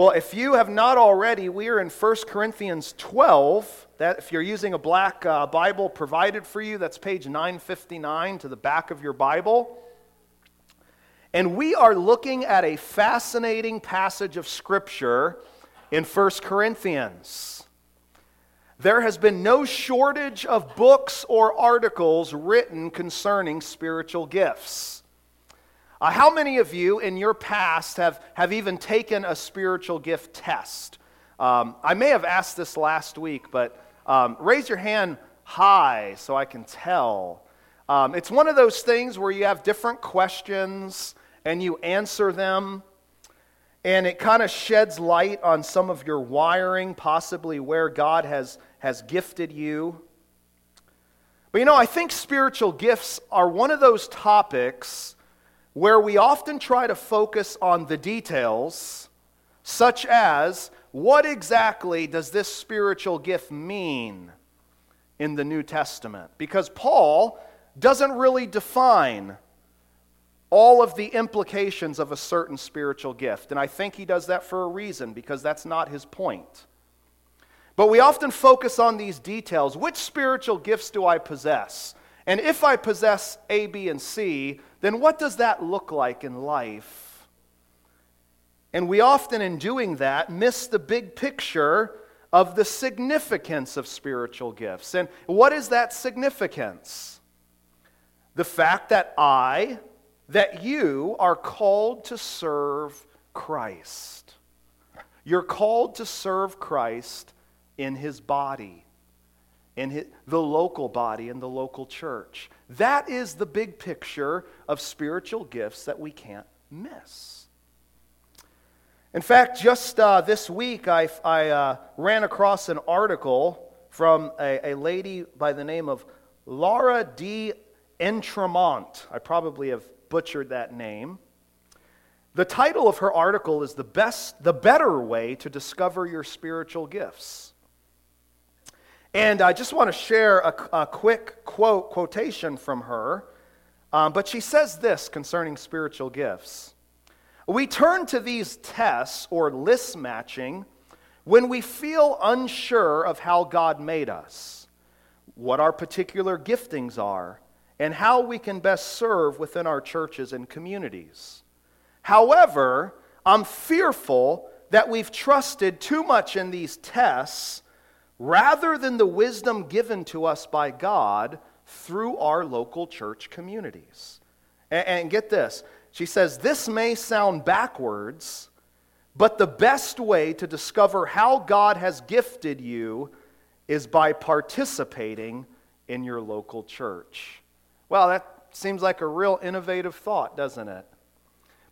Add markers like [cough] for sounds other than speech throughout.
Well, if you have not already, we are in 1 Corinthians 12. That if you're using a black uh, Bible provided for you, that's page 959 to the back of your Bible. And we are looking at a fascinating passage of Scripture in 1 Corinthians. There has been no shortage of books or articles written concerning spiritual gifts. Uh, how many of you in your past have, have even taken a spiritual gift test? Um, I may have asked this last week, but um, raise your hand high so I can tell. Um, it's one of those things where you have different questions and you answer them, and it kind of sheds light on some of your wiring, possibly where God has, has gifted you. But you know, I think spiritual gifts are one of those topics where we often try to focus on the details, such as what exactly does this spiritual gift mean in the New Testament? Because Paul doesn't really define all of the implications of a certain spiritual gift. And I think he does that for a reason, because that's not his point. But we often focus on these details. Which spiritual gifts do I possess? And if I possess A, B, and C, then what does that look like in life? And we often, in doing that, miss the big picture of the significance of spiritual gifts. And what is that significance? The fact that I, that you are called to serve Christ. You're called to serve Christ in his body in his, the local body in the local church. That is the big picture of spiritual gifts that we can't miss. In fact, just uh, this week, I, I uh, ran across an article from a, a, lady by the name of Laura D. Entremont. I probably have butchered that name. The title of her article is the best, the better way to discover your spiritual gifts. And I just want to share a, a quick quote, quotation from her. Um, but she says this concerning spiritual gifts. We turn to these tests or list matching when we feel unsure of how God made us, what our particular giftings are, and how we can best serve within our churches and communities. However, I'm fearful that we've trusted too much in these tests rather than the wisdom given to us by God through our local church communities. And, and, get this she says, This may sound backwards, but the best way to discover how God has gifted you is by participating in your local church. Well, that seems like a real innovative thought, doesn't it?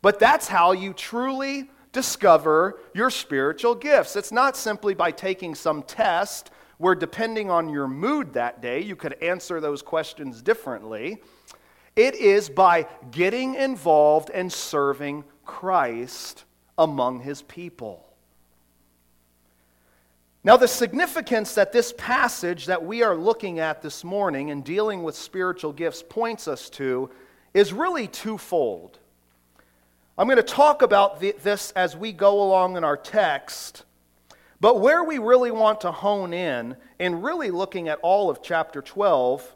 But that's how you truly discover your spiritual gifts. It's not simply by taking some test where, depending on your mood that day, you could answer those questions differently. It is by getting involved and serving Christ among his people. Now, the significance that this passage that we are looking at this morning and dealing with spiritual gifts points us to is really twofold. I'm going to talk about this as we go along in our text. But where we really want to hone in, in really looking at all of chapter 12,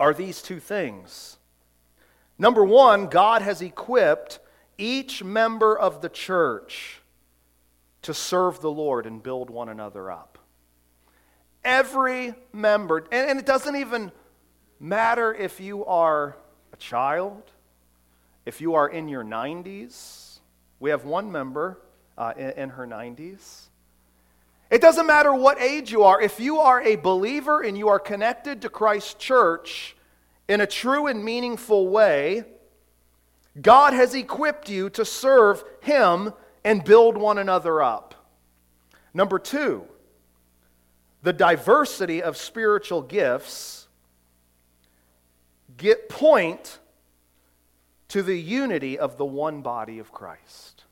are these two things. Number one, God has equipped each member of the church to serve the Lord and build one another up. Every member, and, it doesn't even matter if you are a child if you are in your 90s, we have one member uh, in, in her 90s. It doesn't matter what age you are, if you are a believer and you are connected to Christ's church in a true and meaningful way, God has equipped you to serve Him and build one another up. Number two, the diversity of spiritual gifts get point to the unity of the one body of Christ.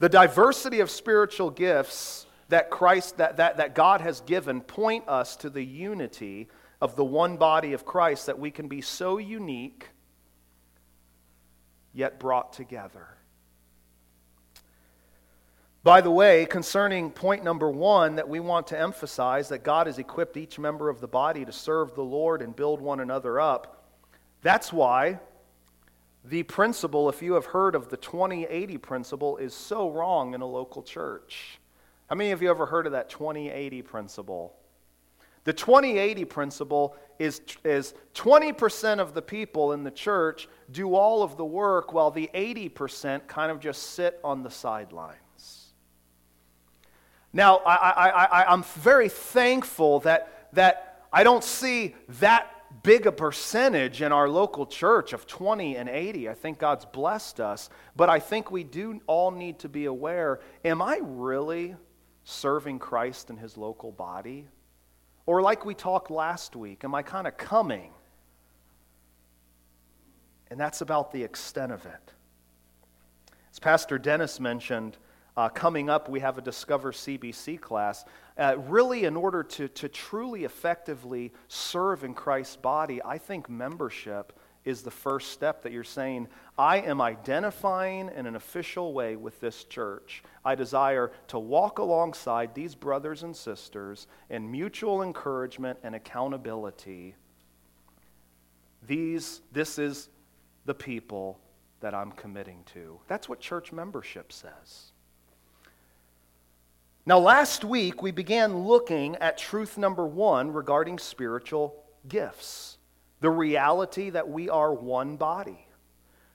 The diversity of spiritual gifts that Christ that, that, that God has given point us to the unity of the one body of Christ that we can be so unique yet brought together. By the way, concerning point number one, that we want to emphasize that God has equipped each member of the body to serve the Lord and build one another up. That's why the principle, if you have heard of the 2080 principle, is so wrong in a local church. How many of you ever heard of that 2080 principle? The 2080 principle is, is 20% of the people in the church do all of the work while the 80% kind of just sit on the sidelines. Now, I, I, I, I'm very thankful that, that I don't see that big a percentage in our local church of 20 and 80. I think God's blessed us. But I think we do all need to be aware am I really serving Christ in his local body? Or, like we talked last week, am I kind of coming? And that's about the extent of it. As Pastor Dennis mentioned, uh, coming up, we have a Discover CBC class. Uh, really, in order to, to truly effectively serve in Christ's body, I think membership is the first step that you're saying, I am identifying in an official way with this church. I desire to walk alongside these brothers and sisters in mutual encouragement and accountability. These, this is the people that I'm committing to. That's what church membership says. Now, last week we began looking at truth number one regarding spiritual gifts the reality that we are one body.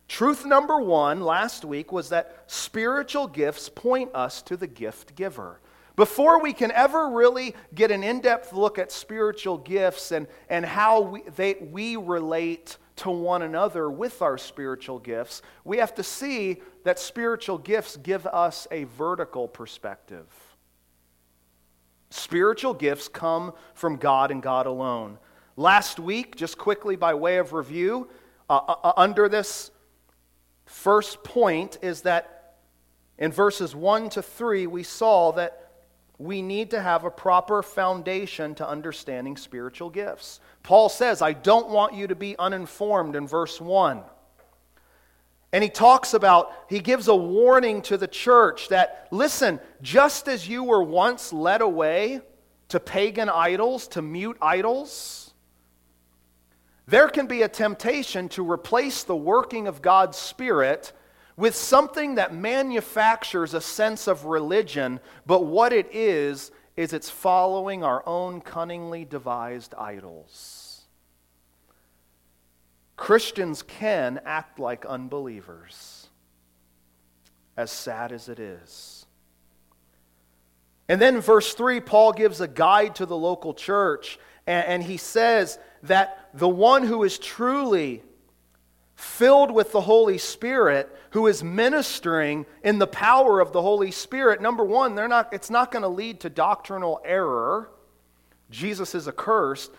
Truth number one last week was that spiritual gifts point us to the gift giver. Before we can ever really get an in depth look at spiritual gifts and, and how we, they, we relate to one another with our spiritual gifts, we have to see that spiritual gifts give us a vertical perspective. Spiritual gifts come from God and God alone. Last week, just quickly by way of review, uh, uh, uh, under this first point is that in verses 1 to 3, we saw that we need to have a proper foundation to understanding spiritual gifts. Paul says, I don't want you to be uninformed in verse 1. And he talks about, he gives a warning to the church that, listen, just as you were once led away to pagan idols, to mute idols, there can be a temptation to replace the working of God's Spirit with something that manufactures a sense of religion, but what it is, is it's following our own cunningly devised idols. Christians can act like unbelievers, as sad as it is. And then, verse 3, Paul gives a guide to the local church, and, and he says, that the one who is truly filled with the Holy Spirit, who is ministering in the power of the Holy Spirit, number one, they're not, it's not going to lead to doctrinal error. Jesus is accursed.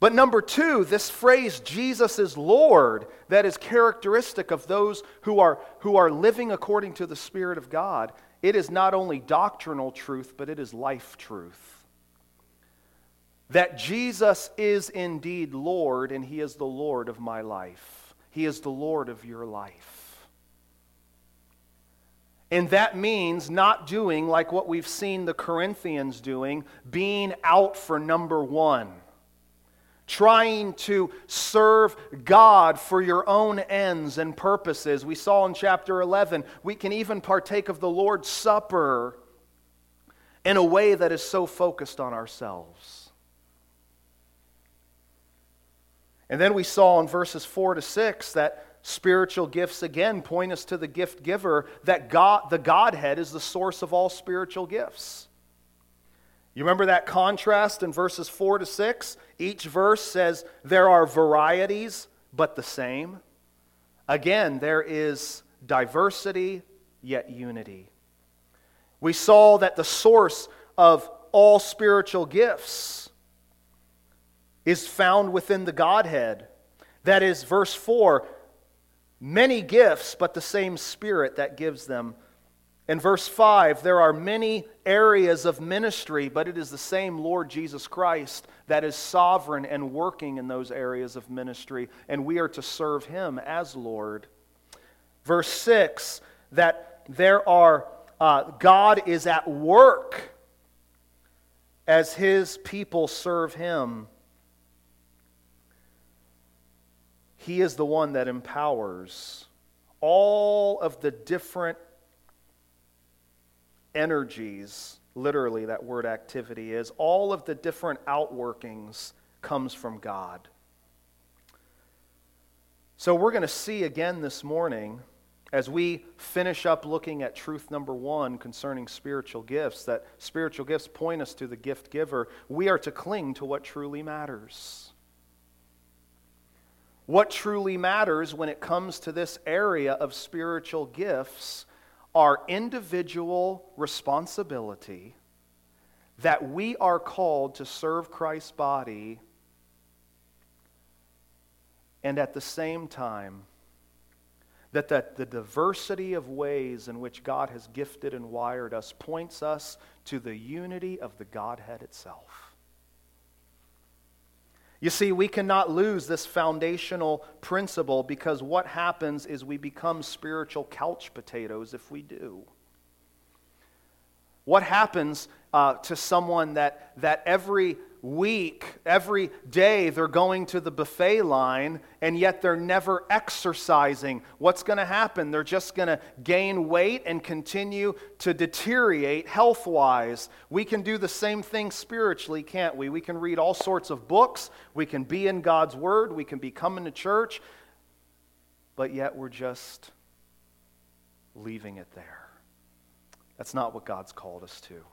But number two, this phrase, Jesus is Lord, that is characteristic of those who are, who are living according to the Spirit of God. It is not only doctrinal truth, but it is life truth that Jesus is indeed Lord and He is the Lord of my life. He is the Lord of your life. And that means not doing like what we've seen the Corinthians doing, being out for number one, trying to serve God for your own ends and purposes. We saw in chapter 11, we can even partake of the Lord's Supper in a way that is so focused on ourselves. And then we saw in verses 4 to 6 that spiritual gifts again point us to the gift giver, that God, the Godhead is the source of all spiritual gifts. You remember that contrast in verses 4 to 6? Each verse says there are varieties, but the same. Again, there is diversity, yet unity. We saw that the source of all spiritual gifts is found within the Godhead. That is, verse 4 many gifts, but the same Spirit that gives them. In verse 5, there are many areas of ministry, but it is the same Lord Jesus Christ that is sovereign and working in those areas of ministry, and we are to serve him as Lord. Verse 6, that there are uh, God is at work as his people serve him. He is the one that empowers all of the different energies, literally, that word activity is, all of the different outworkings comes from God. So we're going to see again this morning as we finish up looking at truth number one concerning spiritual gifts, that spiritual gifts point us to the gift giver, we are to cling to what truly matters. What truly matters when it comes to this area of spiritual gifts are individual responsibility that we are called to serve Christ's body and at the same time that the, the diversity of ways in which God has gifted and wired us points us to the unity of the Godhead itself. You see, we cannot lose this foundational principle because what happens is we become spiritual couch potatoes if we do. What happens uh, to someone that, that every week, every day they're going to the buffet line, and yet they're never exercising. What's going to happen? They're just going to gain weight and continue to deteriorate health wise. We can do the same thing spiritually, can't we? We can read all sorts of books, we can be in God's Word, we can be coming to church, but yet we're just leaving it there. That's not what God's called us to.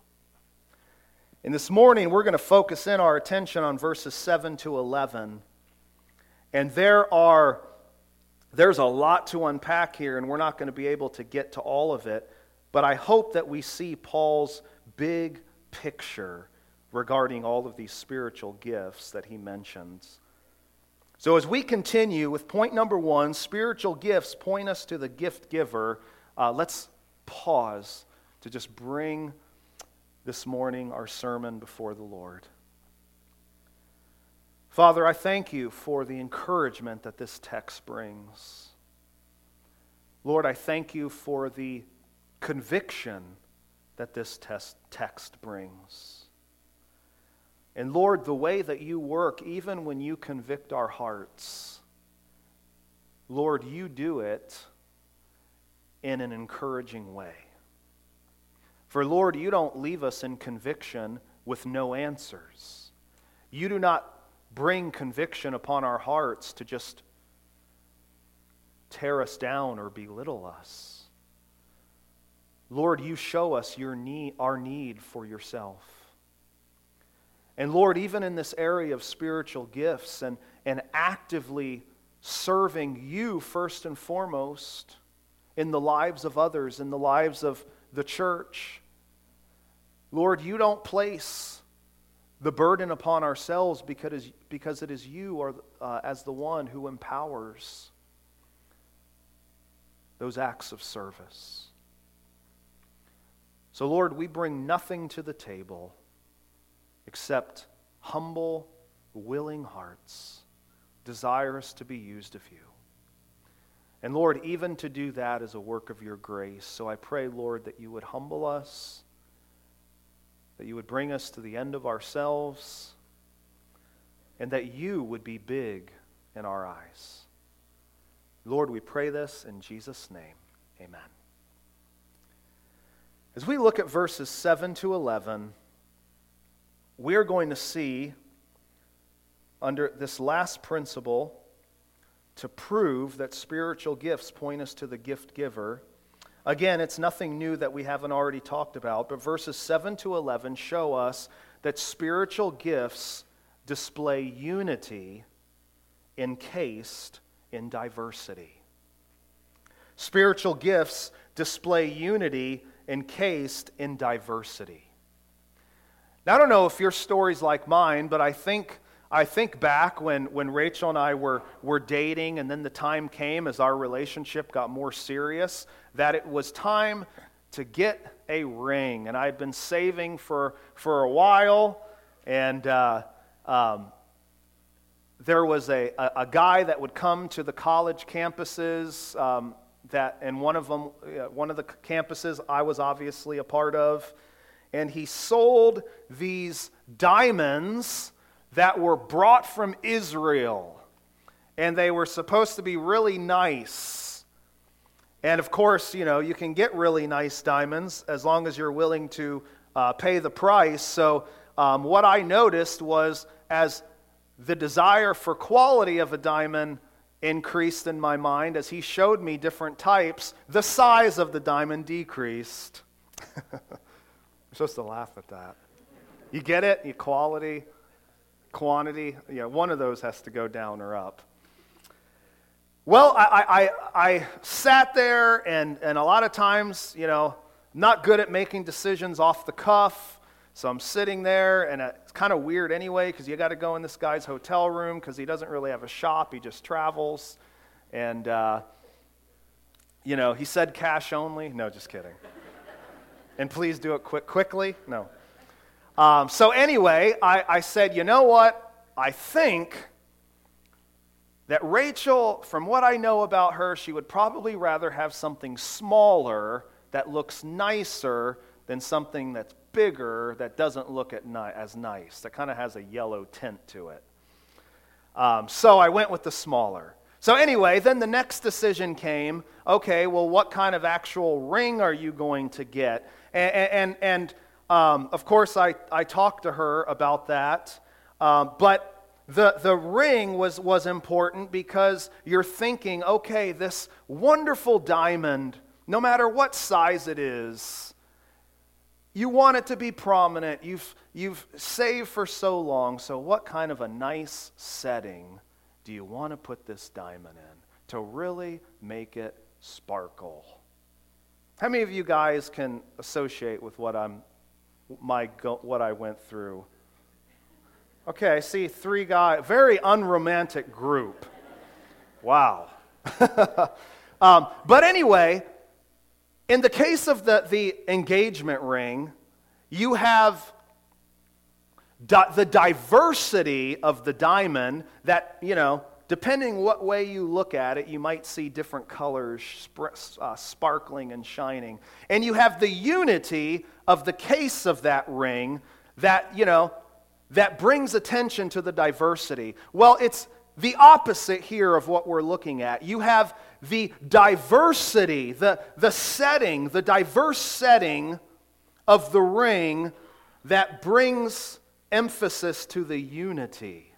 And this morning, we're going to focus in our attention on verses 7 to 11. And there are, there's a lot to unpack here, and we're not going to be able to get to all of it. But I hope that we see Paul's big picture regarding all of these spiritual gifts that he mentions. So, as we continue with point number one, spiritual gifts point us to the gift giver, uh, let's pause to just bring this morning our sermon before the Lord. Father, I thank you for the encouragement that this text brings. Lord, I thank you for the conviction that this text brings. And Lord, the way that you work, even when you convict our hearts, Lord, you do it in an encouraging way. For Lord, you don't leave us in conviction with no answers. You do not bring conviction upon our hearts to just tear us down or belittle us. Lord, you show us your need, our need for yourself. And Lord, even in this area of spiritual gifts and, and actively serving you first and foremost in the lives of others, in the lives of the church, Lord, you don't place the burden upon ourselves because, because it is you or, uh, as the one who empowers those acts of service. So, Lord, we bring nothing to the table except humble, willing hearts, desirous to be used of you. And Lord, even to do that is a work of your grace. So I pray, Lord, that you would humble us that you would bring us to the end of ourselves, and that you would be big in our eyes. Lord, we pray this in Jesus' name. Amen. As we look at verses 7 to 11, we are going to see under this last principle to prove that spiritual gifts point us to the gift giver Again, it's nothing new that we haven't already talked about, but verses 7 to 11 show us that spiritual gifts display unity encased in diversity. Spiritual gifts display unity encased in diversity. Now, I don't know if your story's like mine, but I think I think back when, when Rachel and I were, were dating, and then the time came as our relationship got more serious that it was time to get a ring. And I'd been saving for, for a while, and uh, um, there was a, a, a, guy that would come to the college campuses um, that, and one of them, uh, one of the campuses I was obviously a part of, and he sold these diamonds that were brought from Israel. And they were supposed to be really nice. And of course, you know, you can get really nice diamonds as long as you're willing to uh, pay the price. So, um, what I noticed was as the desire for quality of a diamond increased in my mind, as he showed me different types, the size of the diamond decreased. [laughs] I'm supposed to laugh at that. You get it? Equality, quantity. Yeah, one of those has to go down or up. Well, I, I, I sat there, and, and a lot of times, you know, not good at making decisions off the cuff. So I'm sitting there, and it's kind of weird anyway because you got to go in this guy's hotel room because he doesn't really have a shop, he just travels. And, uh, you know, he said cash only. No, just kidding. and please do it quick, quickly. No. Um, so, anyway, I, I said, you know what? I think that Rachel, from what I know about her, she would probably rather have something smaller that looks nicer than something that's bigger that doesn't look at ni- as nice, that kind of has a yellow tint to it. Um, so I went with the smaller. So, anyway, then the next decision came okay, well, what kind of actual ring are you going to get? And, and, and um, of course, I, I talked to her about that. Um, but the, the ring was, was important because you're thinking, okay, this wonderful diamond, no matter what size it is, you want it to be prominent. You've, you've saved for so long. So, what kind of a nice setting do you want to put this diamond in to really make it sparkle? How many of you guys can associate with what, I'm, my, what I went through? Okay, I see three guys, very unromantic group. Wow. [laughs] um, but anyway, in the case of the, the engagement ring, you have di- the diversity of the diamond that, you know, depending what way you look at it, you might see different colors uh, sparkling and shining. And you have the unity of the case of that ring that, you know, that brings attention to the diversity. Well, it's the opposite here of what we're looking at. You have the diversity, the, the setting, the diverse setting of the ring that brings emphasis to the unity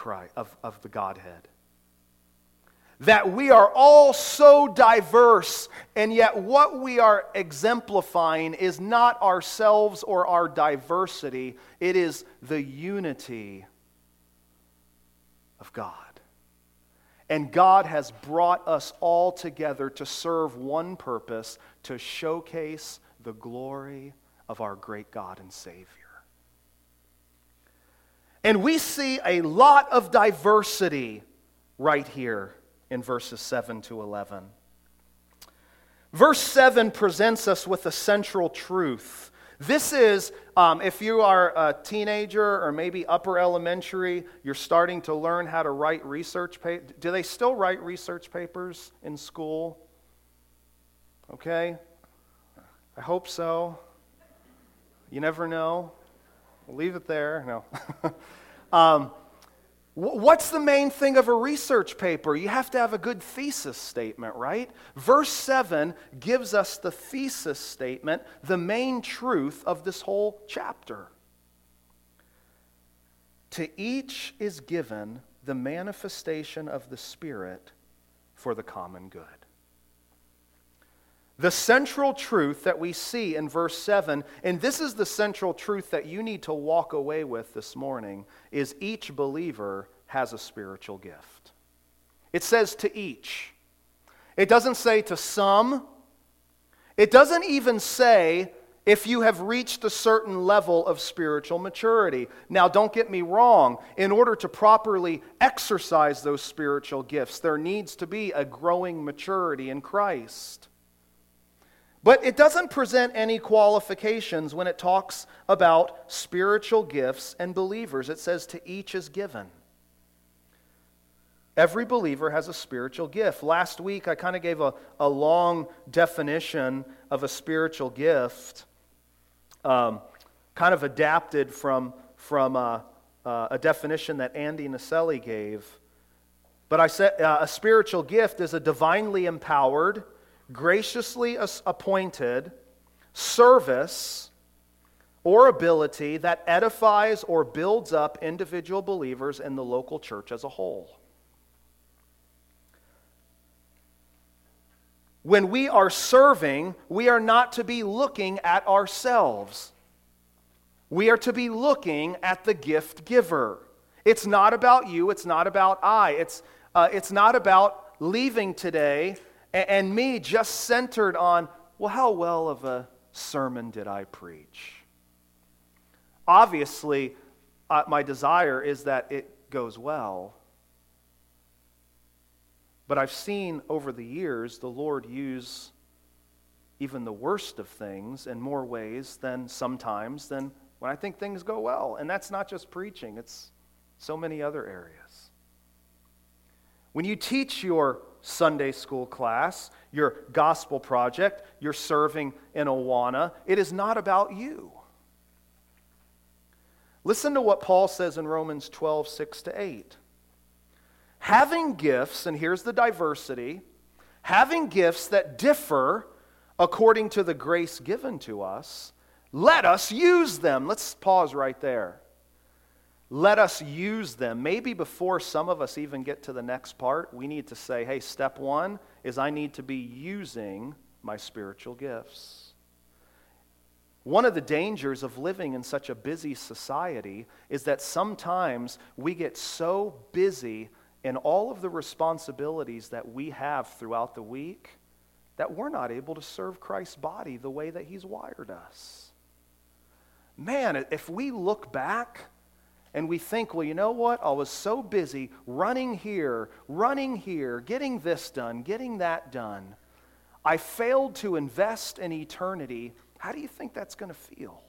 Christ, of, of the Godhead. That we are all so diverse, and yet what we are exemplifying is not ourselves or our diversity, it is the unity of God. And God has brought us all together to serve one purpose to showcase the glory of our great God and Savior. And we see a lot of diversity right here in verses 7 to 11. Verse 7 presents us with a central truth this is, um, if you are a teenager or maybe upper elementary, you're starting to learn how to write research papers. Do they still write research papers in school? Okay? I hope so. You never know. Leave it there. No. [laughs] um, What's the main thing of a research paper? You have to have a good thesis statement, right? Verse 7 gives us the thesis statement, the main truth of this whole chapter. To each is given the manifestation of the Spirit for the common good. The central truth that we see in verse 7, and this is the central truth that you need to walk away with this morning, is each believer has a spiritual gift. It says to each. It doesn't say to some. It doesn't even say if you have reached a certain level of spiritual maturity. Now, don't get me wrong. In order to properly exercise those spiritual gifts, there needs to be a growing maturity in Christ. But it doesn't present any qualifications when it talks about spiritual gifts and believers. It says, to each is given. Every believer has a spiritual gift. Last week, I kind of gave a, a long definition of a spiritual gift, um, kind of adapted from, from uh, uh, a definition that Andy Naselli gave. But I said uh, a spiritual gift is a divinely empowered, graciously appointed service or ability that edifies or builds up individual believers in the local church as a whole. When we are serving, we are not to be looking at ourselves. We are to be looking at the gift giver. It's not about you, it's not about I. It's, uh, it's not about leaving today and me just centered on, well, how well of a sermon did I preach? Obviously, uh, my desire is that it goes well. But I've seen over the years the Lord use even the worst of things in more ways than sometimes than when I think things go well. And that's not just preaching, it's so many other areas. When you teach your Sunday school class, your gospel project, your serving in Awana, it is not about you. Listen to what Paul says in Romans 12, 6 to 8 having gifts, and here's the diversity having gifts that differ according to the grace given to us, let us use them. Let's pause right there. Let us use them. Maybe before some of us even get to the next part, we need to say, hey, step one is I need to be using my spiritual gifts. One of the dangers of living in such a busy society is that sometimes we get so busy in all of the responsibilities that we have throughout the week that we're not able to serve Christ's body the way that He's wired us. Man, if we look back and we think, well, you know what? I was so busy running here, running here, getting this done, getting that done. I failed to invest in eternity. How do you think that's going to feel?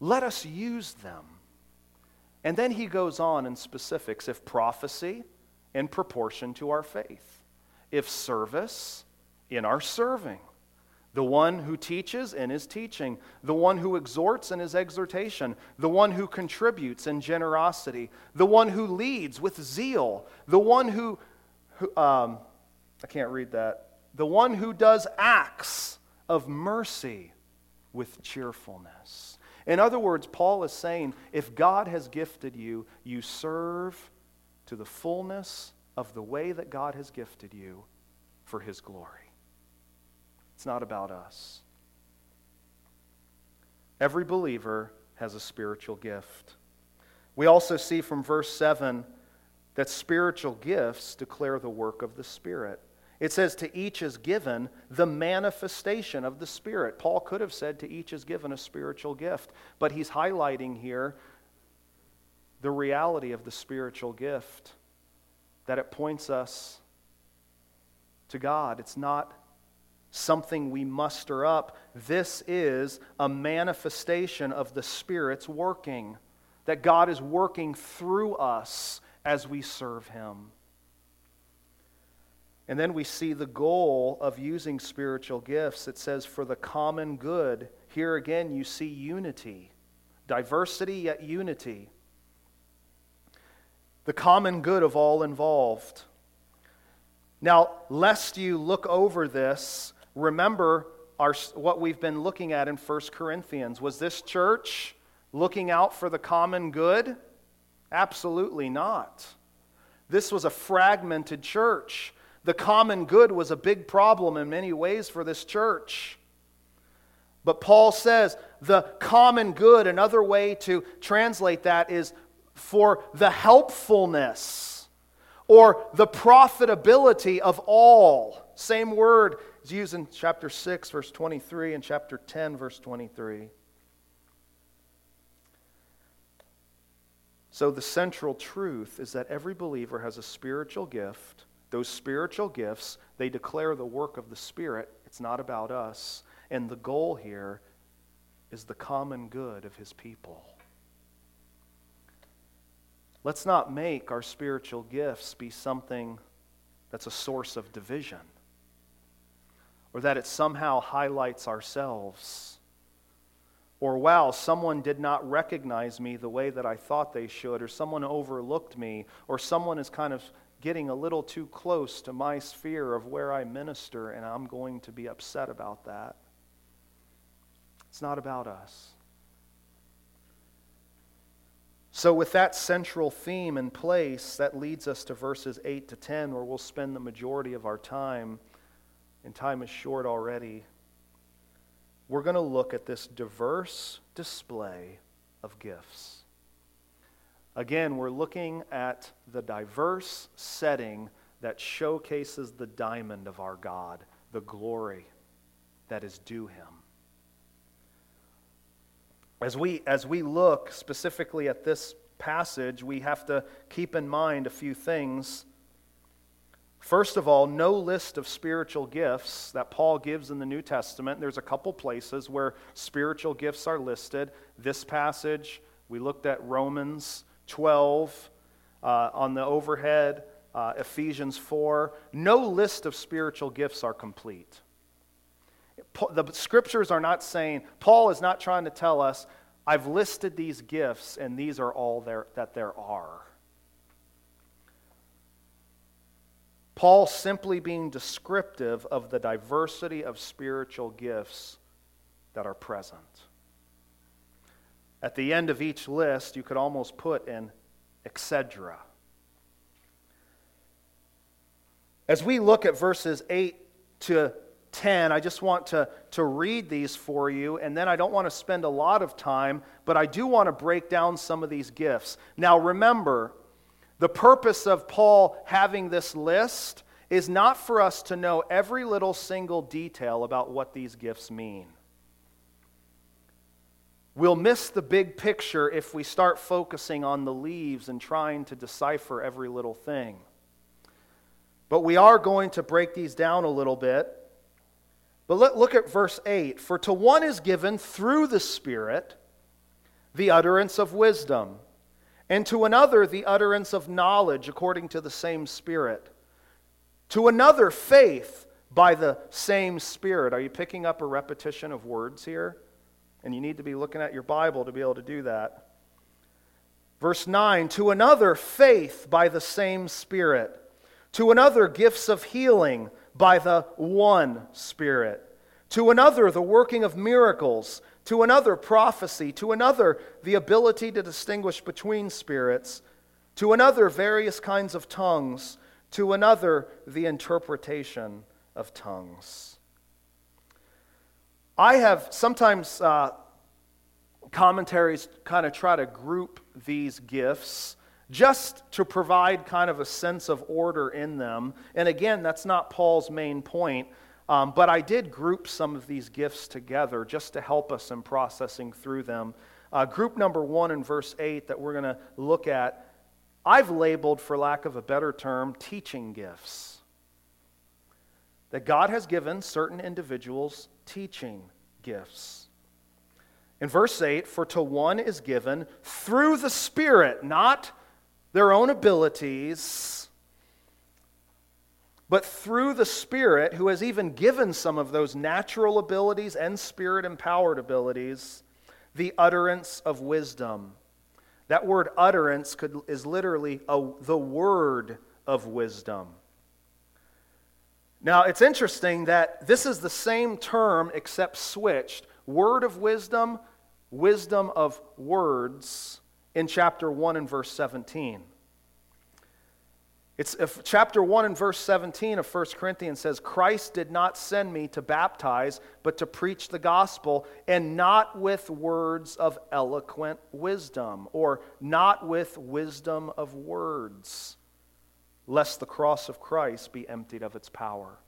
Let us use them and then he goes on in specifics if prophecy, in proportion to our faith, if service, in our serving, the one who teaches in his teaching, the one who exhorts in his exhortation, the one who contributes in generosity, the one who leads with zeal, the one who, who um, I can't read that, the one who does acts of mercy with cheerfulness. In other words, Paul is saying if God has gifted you, you serve to the fullness of the way that God has gifted you for his glory. It's not about us. Every believer has a spiritual gift. We also see from verse 7 that spiritual gifts declare the work of the Spirit. It says, To each is given the manifestation of the Spirit. Paul could have said, To each is given a spiritual gift, but he's highlighting here the reality of the spiritual gift, that it points us to God. It's not something we muster up. This is a manifestation of the Spirit's working, that God is working through us as we serve Him. And then we see the goal of using spiritual gifts. It says, for the common good. Here again, you see unity, diversity, yet unity. The common good of all involved. Now, lest you look over this, remember our, what we've been looking at in 1 Corinthians. Was this church looking out for the common good? Absolutely not. This was a fragmented church. The common good was a big problem in many ways for this church. But Paul says the common good, another way to translate that is for the helpfulness or the profitability of all. Same word is used in chapter 6, verse 23, and chapter 10, verse 23. So, the central truth is that every believer has a spiritual gift those spiritual gifts, they declare the work of the Spirit. It's not about us. And the goal here is the common good of his people. let's not make our spiritual gifts be something that's a source of division or that it somehow highlights ourselves. Or, wow, someone did not recognize me the way that I thought they should, or someone overlooked me, or someone is kind of getting a little too close to my sphere of where I minister, and I'm going to be upset about that. It's not about us. So, with that central theme in place, that leads us to verses 8 to 10, where we'll spend the majority of our time, and time is short already. We're going to look at this diverse display of gifts. Again, we're looking at the diverse setting that showcases the diamond of our God, the glory that is due him. As we, as we look specifically at this passage, we have to keep in mind a few things. First of all, no list of spiritual gifts that Paul gives in the New Testament. There's a couple places where spiritual gifts are listed. This passage, we looked at Romans 12 uh, on the overhead, uh, Ephesians 4. No list of spiritual gifts are complete. The scriptures are not saying, Paul is not trying to tell us, I've listed these gifts and these are all there, that there are. Paul simply being descriptive of the diversity of spiritual gifts that are present. At the end of each list, you could almost put an etc. As we look at verses 8 to 10, I just want to, to read these for you, and then I don't want to spend a lot of time, but I do want to break down some of these gifts. Now, remember, the purpose of Paul having this list is not for us to know every little single detail about what these gifts mean. We'll miss the big picture if we start focusing on the leaves and trying to decipher every little thing. But we are going to break these down a little bit. But let, look at verse 8. For to one is given through the Spirit the utterance of wisdom, and to another the utterance of knowledge according to the same Spirit, to another faith by the same Spirit. Are you picking up a repetition of words here? And you need to be looking at your Bible to be able to do that. Verse 9 To another, faith by the same Spirit. To another, gifts of healing by the one Spirit. To another, the working of miracles. To another, prophecy. To another, the ability to distinguish between spirits. To another, various kinds of tongues. To another, the interpretation of tongues. I have sometimes uh, commentaries kind of try to group these gifts just to provide kind of a sense of order in them. And again, that's not Paul's main point. Um, but I did group some of these gifts together just to help us in processing through them. Uh, group number one in verse 8 that we're going to look at, I've labeled, for lack of a better term, teaching gifts. That God has given certain individuals teaching gifts. In verse 8, for to one is given through the Spirit, not their own abilities, but through the Spirit, who has even given some of those natural abilities and spirit empowered abilities, the utterance of wisdom. That word utterance could, is literally a, the word of wisdom. Now, it's interesting that this is the same term except switched word of wisdom, wisdom of words in chapter 1 and verse 17. It's if chapter 1 and verse 17 of 1 Corinthians says, Christ did not send me to baptize, but to preach the gospel, and not with words of eloquent wisdom, or not with wisdom of words lest the cross of Christ be emptied of its power.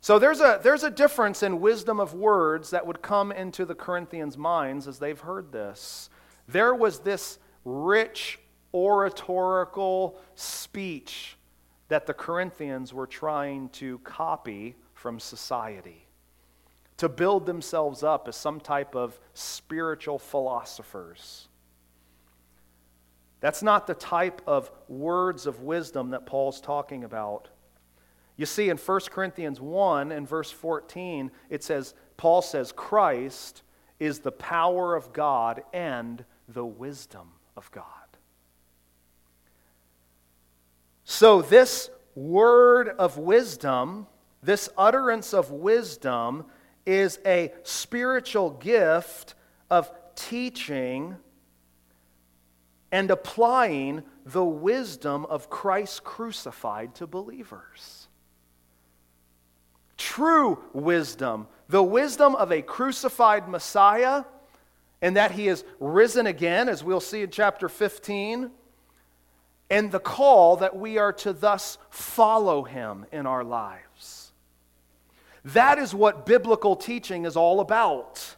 So there's a, there's a difference in wisdom of words that would come into the Corinthians' minds as they've heard this. There was this rich oratorical speech that the Corinthians were trying to copy from society to build themselves up as some type of spiritual philosophers. That's not the type of words of wisdom that Paul's talking about. You see, in 1 Corinthians 1 and verse 14, it says, Paul says, Christ is the power of God and the wisdom of God. So, this word of wisdom, this utterance of wisdom, is a spiritual gift of teaching and applying the wisdom of Christ crucified to believers. True wisdom, the wisdom of a crucified Messiah, and that he is risen again, as we'll see in chapter 15, and the call that we are to thus follow him in our lives. That is what biblical teaching is all about.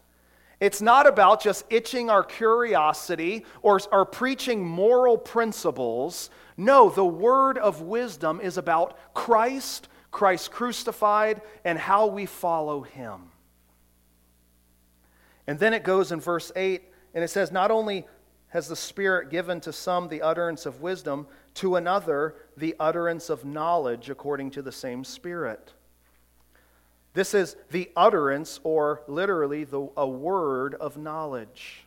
It's not about just itching our curiosity or, or preaching moral principles. No, the word of wisdom is about Christ, Christ crucified, and how we follow him. And then it goes in verse 8, and it says, Not only has the Spirit given to some the utterance of wisdom, to another the utterance of knowledge according to the same Spirit. This is the utterance, or literally, the, a word of knowledge.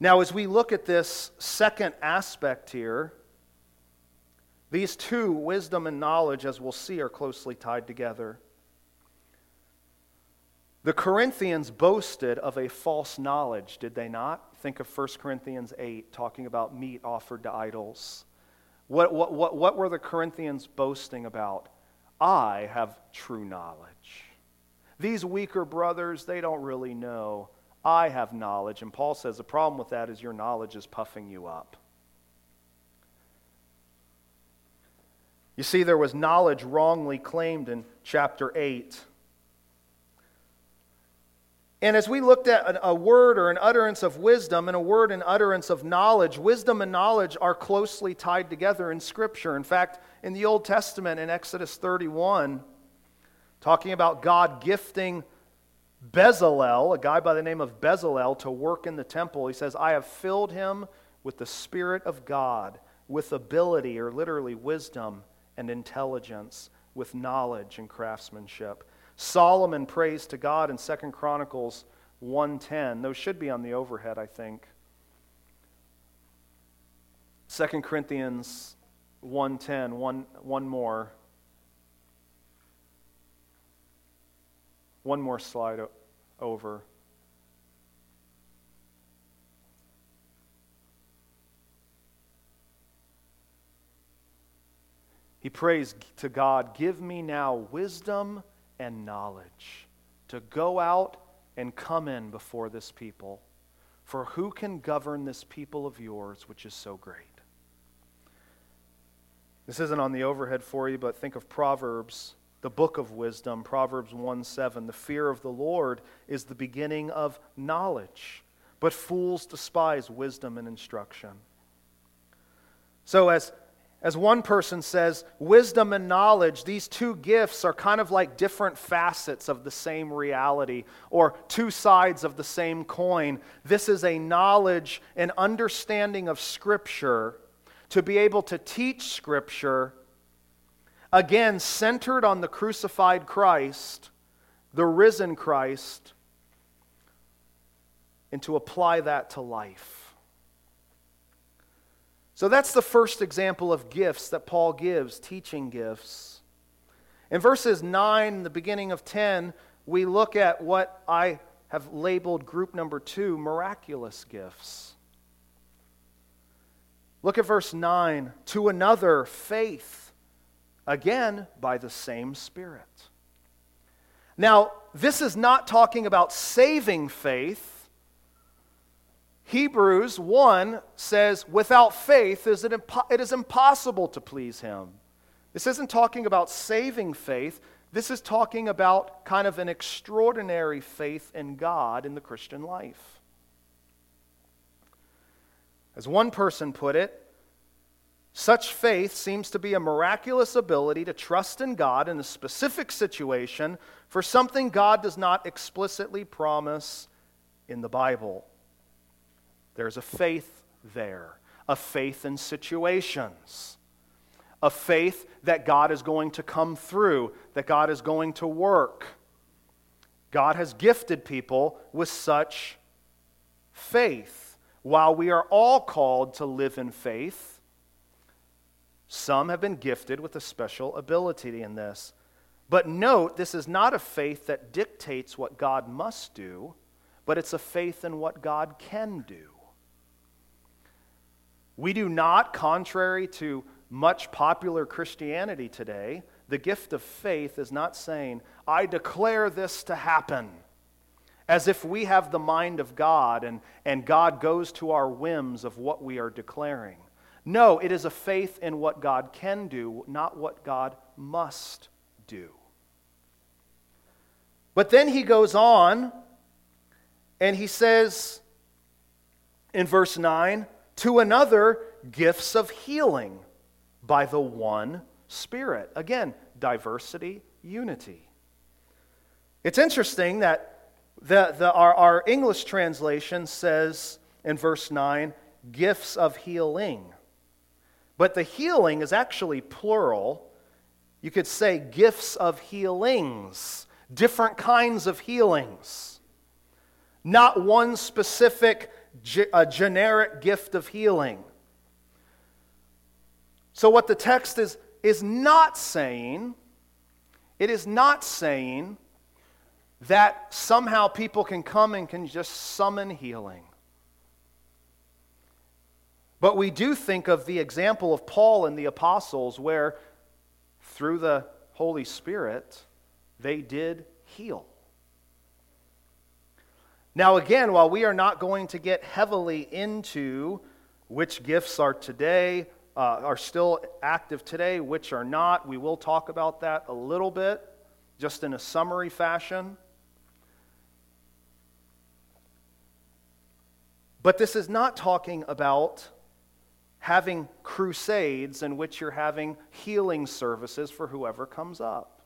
Now, as we look at this second aspect here, these two, wisdom and knowledge, as we'll see, are closely tied together. The Corinthians boasted of a false knowledge, did they not? Think of 1 Corinthians 8, talking about meat offered to idols. What, what, what, what were the Corinthians boasting about? I have true knowledge. These weaker brothers, they don't really know. I have knowledge. And Paul says the problem with that is your knowledge is puffing you up. You see, there was knowledge wrongly claimed in chapter 8. And as we looked at a word or an utterance of wisdom and a word and utterance of knowledge, wisdom and knowledge are closely tied together in Scripture. In fact, in the Old Testament, in Exodus 31, talking about God gifting Bezalel, a guy by the name of Bezalel, to work in the temple, he says, I have filled him with the Spirit of God, with ability, or literally wisdom and intelligence, with knowledge and craftsmanship. Solomon prays to God in 2 Chronicles 1:10. Those should be on the overhead, I think. 2 Corinthians 1:10, one, one more. One more slide over. He prays to God, Give me now wisdom and knowledge to go out and come in before this people. For who can govern this people of yours, which is so great? This isn't on the overhead for you, but think of Proverbs, the book of wisdom, Proverbs 1 7. The fear of the Lord is the beginning of knowledge, but fools despise wisdom and instruction. So, as as one person says, wisdom and knowledge, these two gifts are kind of like different facets of the same reality or two sides of the same coin. This is a knowledge and understanding of Scripture to be able to teach Scripture, again, centered on the crucified Christ, the risen Christ, and to apply that to life. So that's the first example of gifts that Paul gives, teaching gifts. In verses 9, the beginning of 10, we look at what I have labeled group number two miraculous gifts. Look at verse 9. To another, faith, again, by the same Spirit. Now, this is not talking about saving faith Hebrews 1 says, without faith, it is impossible to please him. This isn't talking about saving faith. This is talking about kind of an extraordinary faith in God in the Christian life. As one person put it, such faith seems to be a miraculous ability to trust in God in a specific situation for something God does not explicitly promise in the Bible. There's a faith there, a faith in situations, a faith that God is going to come through, that God is going to work. God has gifted people with such faith. While we are all called to live in faith, some have been gifted with a special ability in this. But note, this is not a faith that dictates what God must do, but it's a faith in what God can do. We do not, contrary to much popular Christianity today, the gift of faith is not saying, I declare this to happen, as if we have the mind of God and, and God goes to our whims of what we are declaring. No, it is a faith in what God can do, not what God must do. But then he goes on and he says in verse 9, to another, gifts of healing by the one Spirit. Again, diversity, unity. It's interesting that the, the, our, our English translation says in verse 9, gifts of healing. But the healing is actually plural. You could say gifts of healings different kinds of healings, not one specific a generic gift of healing. So, what the text is, is not saying, it is not saying that somehow people can come and can just summon healing. But we do think of the example of Paul and the apostles, where through the Holy Spirit, they did heal. Now, again, while we are not going to get heavily into which gifts are today, uh, are still active today, which are not, we will talk about that a little bit, just in a summary fashion. But this is not talking about having crusades in which you're having healing services for whoever comes up.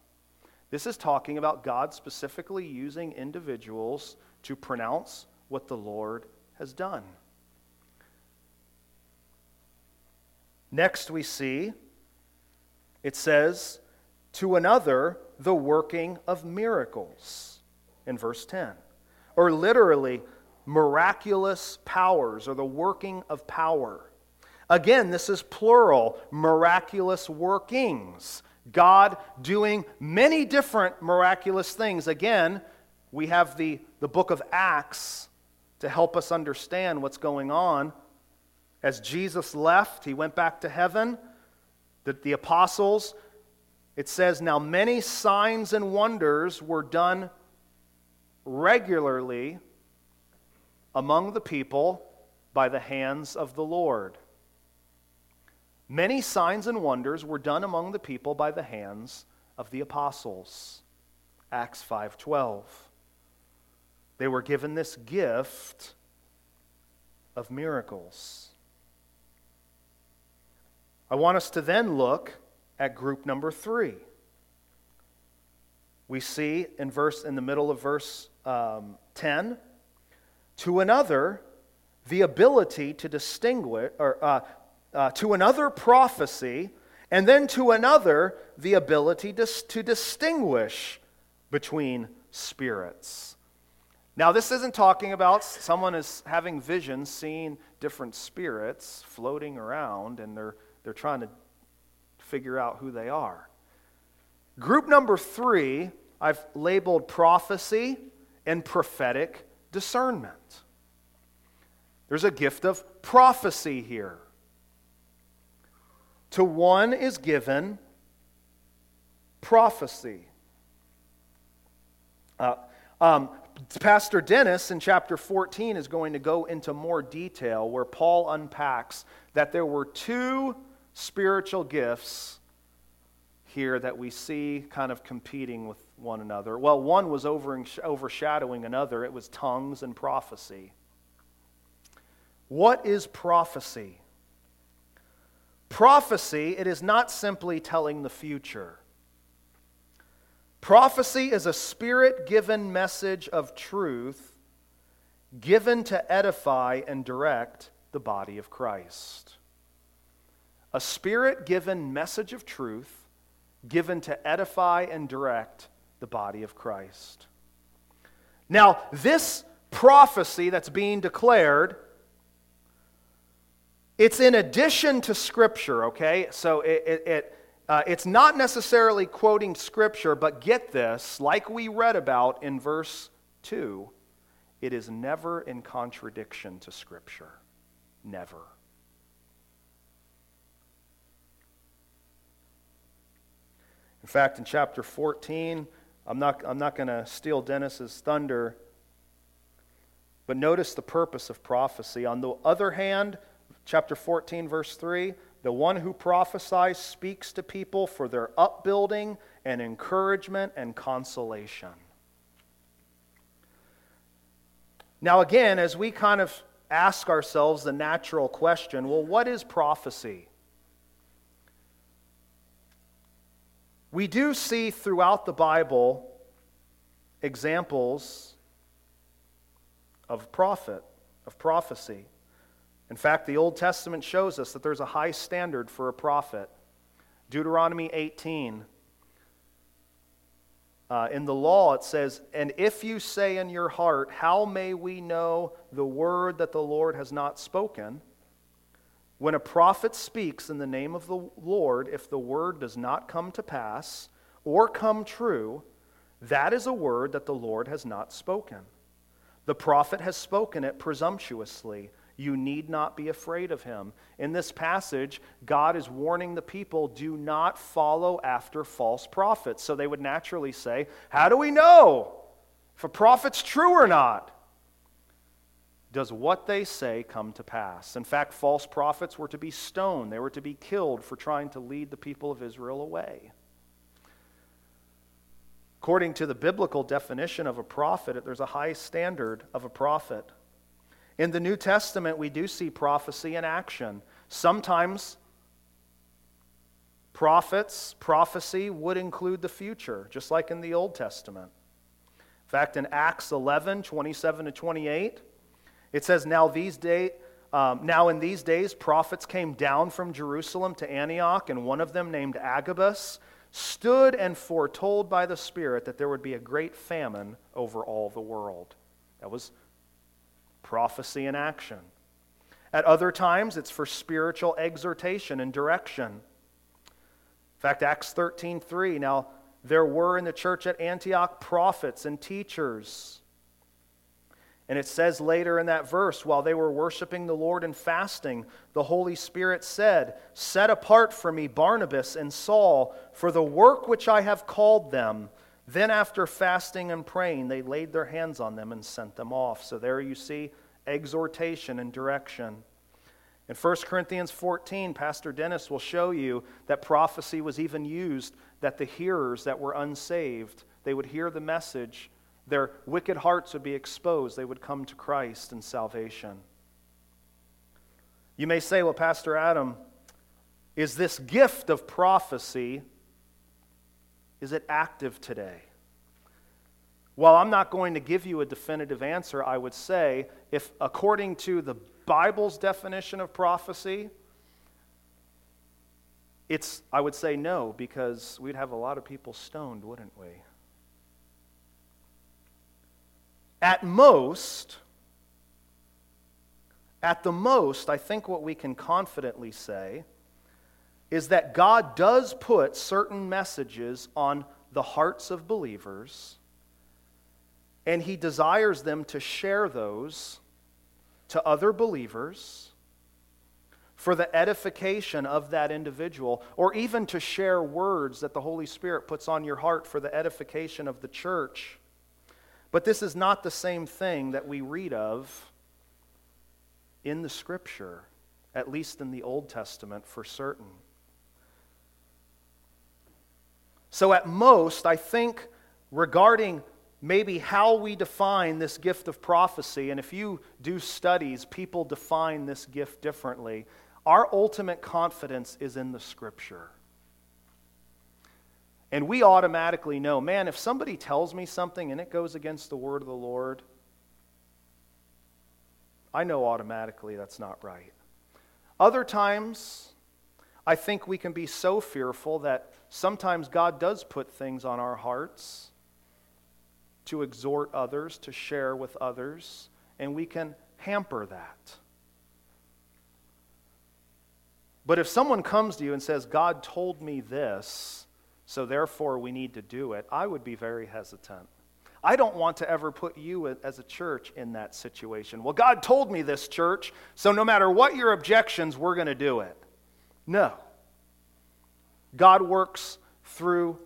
This is talking about God specifically using individuals to pronounce what the Lord has done. Next, we see it says, to another, the working of miracles in verse 10. Or literally, miraculous powers or the working of power. Again, this is plural, miraculous workings. God doing many different miraculous things. Again, we have the, the book of Acts to help us understand what's going on. As Jesus left, he went back to heaven. The, the apostles, it says, now many signs and wonders were done regularly among the people by the hands of the Lord. Many signs and wonders were done among the people by the hands of the apostles. Acts 5:12. They were given this gift of miracles. I want us to then look at group number 3. We see in verse in the middle of verse um, 10 to another the ability to distinguish or uh, uh, to another prophecy, and then to another the ability to, to distinguish between spirits. Now, this isn't talking about someone is having visions, seeing different spirits floating around, and they're, they're trying to figure out who they are. Group number three, I've labeled prophecy and prophetic discernment. There's a gift of prophecy here. To one is given prophecy. Uh, um, Pastor Dennis in chapter 14 is going to go into more detail where Paul unpacks that there were two spiritual gifts here that we see kind of competing with one another. Well, one was overshadowing another, it was tongues and prophecy. What is prophecy? Prophecy, it is not simply telling the future. Prophecy is a spirit given message of truth given to edify and direct the body of Christ. A spirit given message of truth given to edify and direct the body of Christ. Now, this prophecy that's being declared it's in addition to Scripture, okay? So it, it, it uh, it's not necessarily quoting Scripture, but get this, like we read about in verse 2, it is never in contradiction to Scripture. Never. In fact, in chapter 14, I'm not, I'm not going to steal Dennis's thunder, but notice the purpose of prophecy. On the other hand, chapter 14, verse 3 the one who prophesies speaks to people for their upbuilding and encouragement and consolation. Now, again, as we kind of ask ourselves the natural question well, what is prophecy? We do see throughout the Bible examples of prophet, of prophecy. In fact, the Old Testament shows us that there's a high standard for a prophet. Deuteronomy 18. Uh, in the law, it says, And if you say in your heart, How may we know the word that the Lord has not spoken? When a prophet speaks in the name of the Lord, if the word does not come to pass or come true, that is a word that the Lord has not spoken. The prophet has spoken it presumptuously. You need not be afraid of him. In this passage, God is warning the people do not follow after false prophets. So they would naturally say, How do we know if a prophet's true or not? Does what they say come to pass? In fact, false prophets were to be stoned, they were to be killed for trying to lead the people of Israel away. According to the biblical definition of a prophet, there's a high standard of a prophet. In the New Testament, we do see prophecy in action. Sometimes prophets, prophecy would include the future, just like in the Old Testament. In fact, in Acts 11, 27 to 28, it says, Now these days, um, now in these days, prophets came down from Jerusalem to Antioch, and one of them, named Agabus, stood and foretold by the Spirit that there would be a great famine over all the world. That was prophecy in action. At other times, it's for spiritual exhortation and direction. In fact, Acts 13:3, now there were in the church at Antioch prophets and teachers. And it says later in that verse, while they were worshiping the Lord and fasting, the Holy Spirit said, Set apart for me Barnabas and Saul for the work which I have called them. Then, after fasting and praying, they laid their hands on them and sent them off. So, there you see exhortation and direction. In 1 Corinthians 14, Pastor Dennis will show you that prophecy was even used that the hearers that were unsaved, they would hear the message, their wicked hearts would be exposed, they would come to Christ and salvation. You may say, well, Pastor Adam, is this gift of prophecy is it active today? While I'm not going to give you a definitive answer, I would say if, according to the Bible's definition of prophecy, it's, I would say no, because we'd have a lot of people stoned, wouldn't we? At most, at the most, I think what we can confidently say is that God does put certain messages on the hearts of believers, and He desires them to share those to other believers for the edification of that individual, or even to share words that the Holy Spirit puts on your heart for the edification of the church. But this is not the same thing that we read of in the Scripture, at least in the Old Testament for certain. So, at most, I think regarding maybe how we define this gift of prophecy, and if you do studies, people define this gift differently. Our ultimate confidence is in the Scripture. And we automatically know, man, if somebody tells me something and it goes against the word of the Lord, I know automatically that's not right. Other times, I think we can be so fearful that sometimes God does put things on our hearts to exhort others, to share with others, and we can hamper that. But if someone comes to you and says, God told me this, so therefore we need to do it, I would be very hesitant. I don't want to ever put you as a church in that situation. Well, God told me this, church, so no matter what your objections, we're going to do it. No. God works through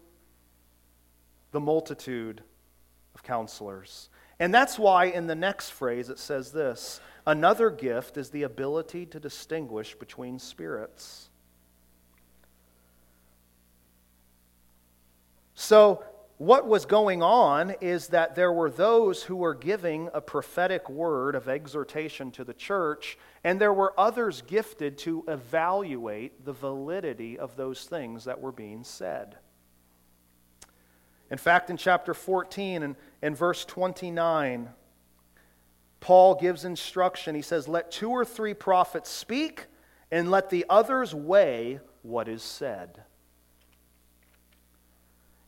the multitude counselors. And that's why in the next phrase it says this another gift is the ability to distinguish between spirits. So, what was going on is that there were those who were giving a prophetic word of exhortation to the church, and there were others gifted to evaluate the validity of those things that were being said. In fact, in chapter 14 and, and verse 29, Paul gives instruction. He says, Let two or three prophets speak, and let the others weigh what is said.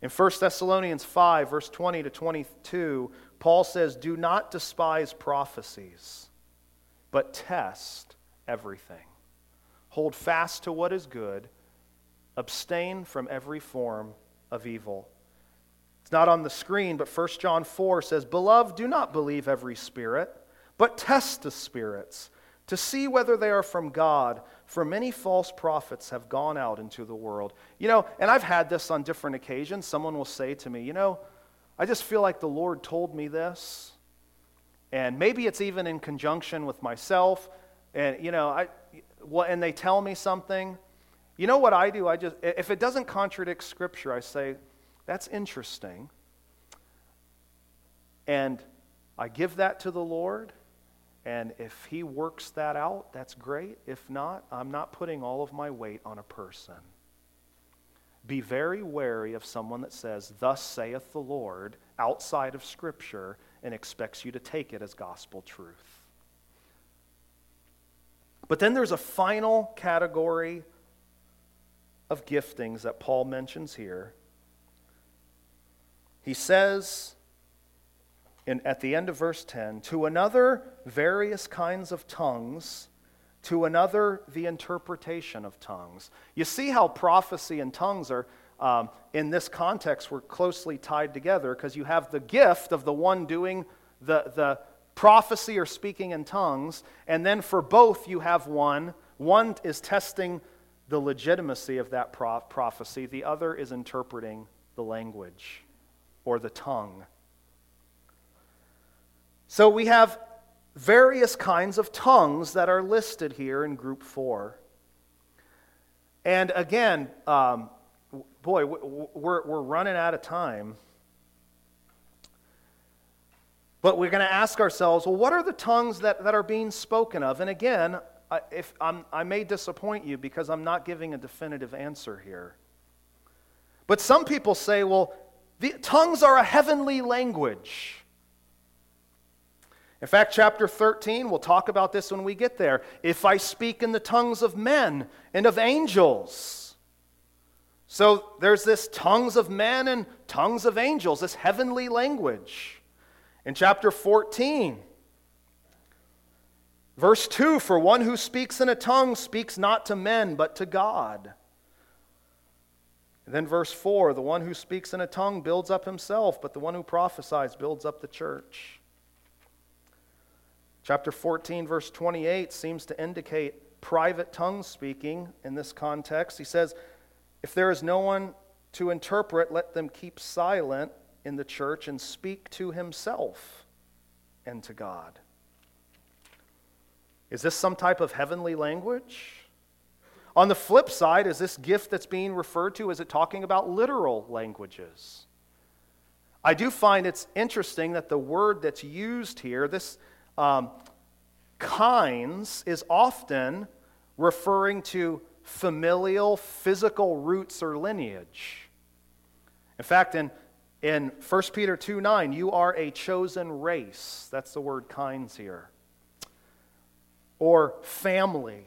In 1 Thessalonians 5, verse 20 to 22, Paul says, Do not despise prophecies, but test everything. Hold fast to what is good, abstain from every form of evil. It's not on the screen, but 1 John 4 says, Beloved, do not believe every spirit, but test the spirits to see whether they are from God, for many false prophets have gone out into the world. You know, and I've had this on different occasions. Someone will say to me, You know, I just feel like the Lord told me this. And maybe it's even in conjunction with myself. And, you know, I, well, and they tell me something. You know what I do? I just, if it doesn't contradict Scripture, I say, That's interesting. And I give that to the Lord. And if he works that out, that's great. If not, I'm not putting all of my weight on a person. Be very wary of someone that says, Thus saith the Lord, outside of Scripture, and expects you to take it as gospel truth. But then there's a final category of giftings that Paul mentions here. He says, in, at the end of verse 10 to another, various kinds of tongues, to another, the interpretation of tongues. You see how prophecy and tongues are, um, in this context, were closely tied together because you have the gift of the one doing the, the prophecy or speaking in tongues, and then for both, you have one. One is testing the legitimacy of that prophecy, the other is interpreting the language or the tongue. So we have various kinds of tongues that are listed here in group four. And again, um, boy, we're, we're running out of time. But we're going to ask ourselves, well, what are the tongues that, that are being spoken of? And again, I, if I'm, I may disappoint you because I'm not giving a definitive answer here. But some people say, well, the tongues are a heavenly language. In fact, chapter 13, we'll talk about this when we get there. If I speak in the tongues of men and of angels. So there's this tongues of men and tongues of angels, this heavenly language. In chapter 14, verse 2 For one who speaks in a tongue speaks not to men, but to God. Then verse 4 The one who speaks in a tongue builds up himself, but the one who prophesies builds up the church. Chapter 14, verse 28 seems to indicate private tongue speaking in this context. He says, If there is no one to interpret, let them keep silent in the church and speak to himself and to God. Is this some type of heavenly language? On the flip side, is this gift that's being referred to, is it talking about literal languages? I do find it's interesting that the word that's used here, this, um, kinds is often referring to familial, physical roots or lineage. In fact, in, in 1 Peter 2 9, you are a chosen race. That's the word kinds here. or family,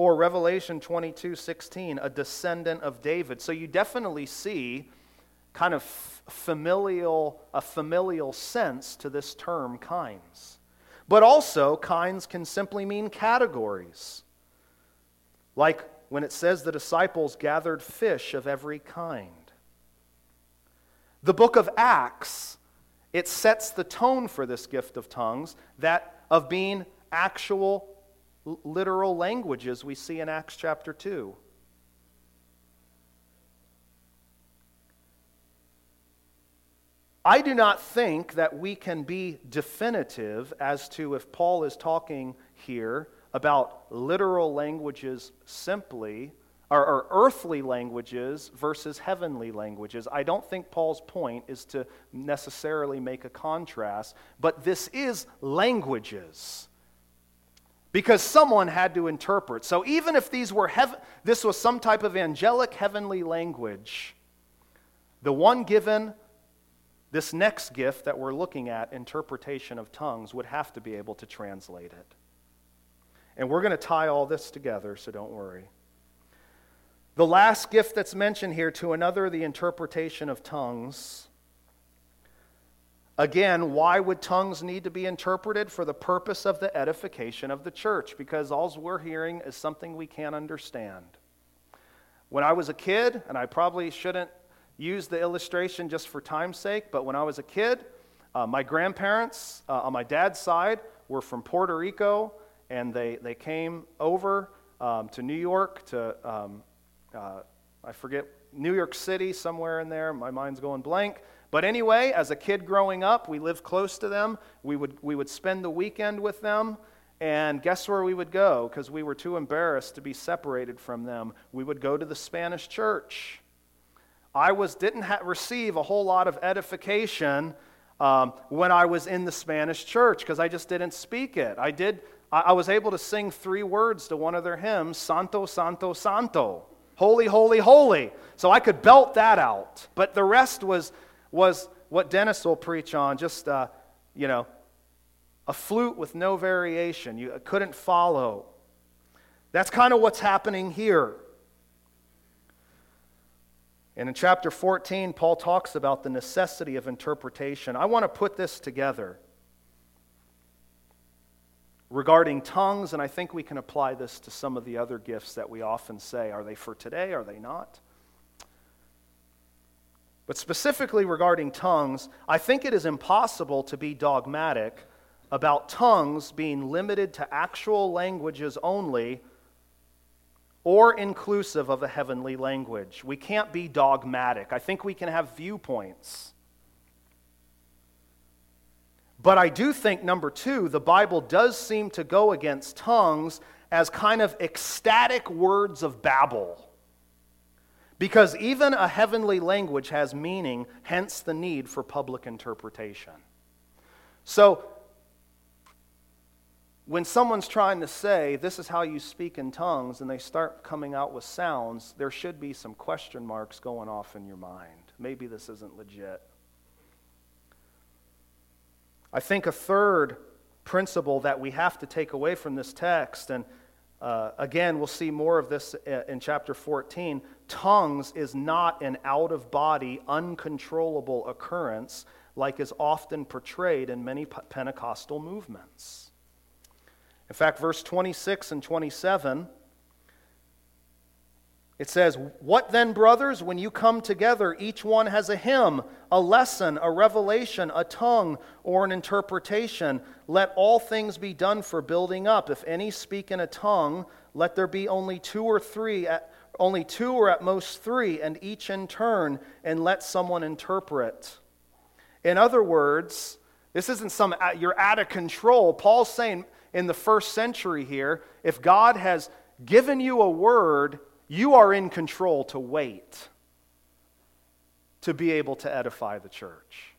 or Revelation 22 16, a descendant of David. So you definitely see kind of familial, a familial sense to this term, kinds. But also, kinds can simply mean categories. Like when it says the disciples gathered fish of every kind. The book of Acts, it sets the tone for this gift of tongues, that of being actual literal languages we see in Acts chapter 2. I do not think that we can be definitive as to if Paul is talking here about literal languages simply, or, or, earthly languages versus heavenly languages. I don't think Paul's point is to necessarily make a contrast, but this is languages. Because someone had to interpret. So even if these were heaven, this was some type of angelic heavenly language, the one given this next gift that we're looking at, interpretation of tongues, would have to be able to translate it. And we're going to tie all this together, so don't worry. The last gift that's mentioned here to another, the interpretation of tongues. Again, why would tongues need to be interpreted? For the purpose of the edification of the church, because all we're hearing is something we can't understand. When I was a kid, and I probably shouldn't use the illustration just for time's sake, but when I was a kid, uh, my grandparents uh, on my dad's side were from Puerto Rico, and they, they came over um, to New York to, um, uh, I forget, New York City, somewhere in there. My mind's going blank. But anyway, as a kid growing up, we lived close to them. We would, we would spend the weekend with them. And guess where we would go? Because we were too embarrassed to be separated from them. We would go to the Spanish church. I was, didn't ha- receive a whole lot of edification um, when I was in the Spanish church because I just didn't speak it. I, did, I, I was able to sing three words to one of their hymns Santo, Santo, Santo. Holy, holy, holy. So I could belt that out. But the rest was, was what Dennis will preach on just, uh, you know, a flute with no variation. You couldn't follow. That's kind of what's happening here. And in chapter 14, Paul talks about the necessity of interpretation. I want to put this together regarding tongues, and I think we can apply this to some of the other gifts that we often say are they for today? Are they not? But specifically regarding tongues, I think it is impossible to be dogmatic about tongues being limited to actual languages only or inclusive of a heavenly language. We can't be dogmatic. I think we can have viewpoints. But I do think, number two, the Bible does seem to go against tongues as kind of ecstatic words of babble. Because even a heavenly language has meaning, hence the need for public interpretation. So, when someone's trying to say, this is how you speak in tongues, and they start coming out with sounds, there should be some question marks going off in your mind. Maybe this isn't legit. I think a third principle that we have to take away from this text, and uh, again, we'll see more of this uh, in chapter 14 tongues is not an out of body, uncontrollable occurrence like is often portrayed in many Pentecostal movements. In fact, verse 26 and 27, it says, What then, brothers, when you come together, each one has a hymn, a lesson, a revelation, a tongue, or an interpretation. Let all things be done for building up. If any speak in a tongue, let there be only two or three, at, only two or at most three, and each in turn, and let someone interpret. In other words, this isn't some, you're out of control. Paul's saying, in the first century here, if God has given you a word, you are in control to wait to be able to edify the church.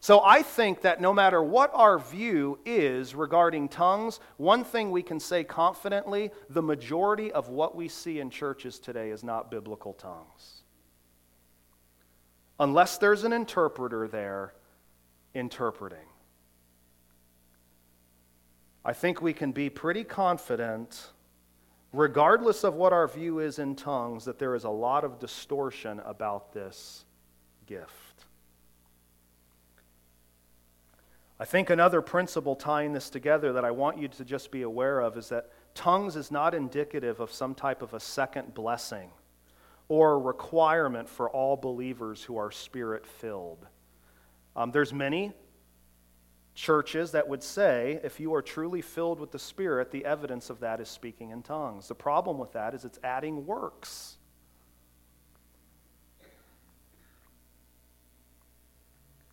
So I think that no matter what our view is regarding tongues, one thing we can say confidently the majority of what we see in churches today is not biblical tongues. Unless there's an interpreter there interpreting. I think we can be pretty confident, regardless of what our view is in tongues, that there is a lot of distortion about this gift. I think another principle tying this together that I want you to just be aware of is that tongues is not indicative of some type of a second blessing or a requirement for all believers who are spirit filled. Um, there's many churches that would say if you are truly filled with the Spirit, the evidence of that is speaking in tongues. The problem with that is it's adding works.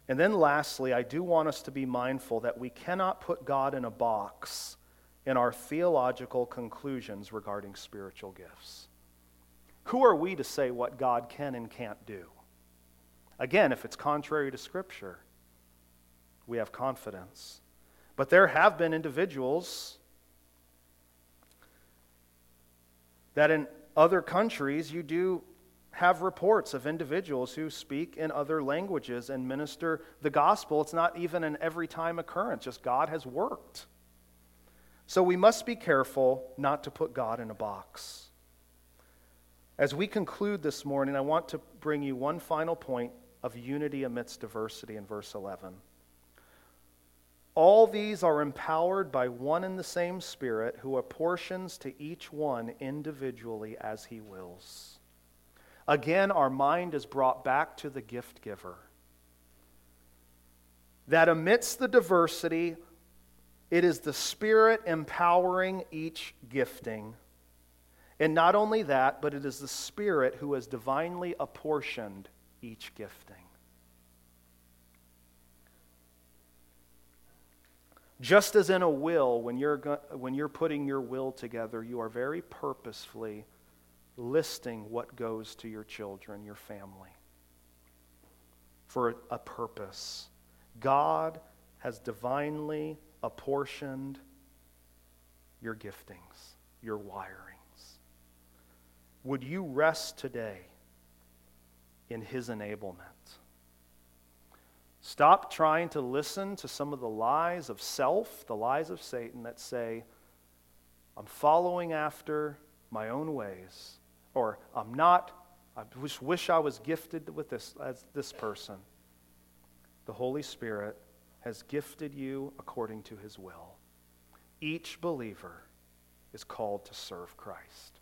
And then lastly, I do want us to be mindful that we cannot put God in a box in our theological conclusions regarding spiritual gifts. Who are we to say what God can and can't do? Again, if it's contrary to Scripture, we have confidence. But there have been individuals that in other countries you do have reports of individuals who speak in other languages and minister the gospel. It's not even an every time occurrence, just God has worked. So we must be careful not to put God in a box. As we conclude this morning, I want to bring you one final point of unity amidst diversity in verse 11. All these are empowered by one and the same Spirit who apportions to each one individually as he wills. Again, our mind is brought back to the gift giver. That amidst the diversity, it is the Spirit empowering each gifting. And not only that, but it is the Spirit who has divinely apportioned each gifting. Just as in a will, when you're, when you're putting your will together, you are very purposefully listing what goes to your children, your family, for a purpose. God has divinely apportioned your giftings, your wirings. Would you rest today in His enablement? Stop trying to listen to some of the lies of self, the lies of Satan that say, I'm following after my own ways or I'm not, I wish, wish I was gifted with this as this person. The Holy Spirit has gifted you according to his will. Each believer is called to serve Christ.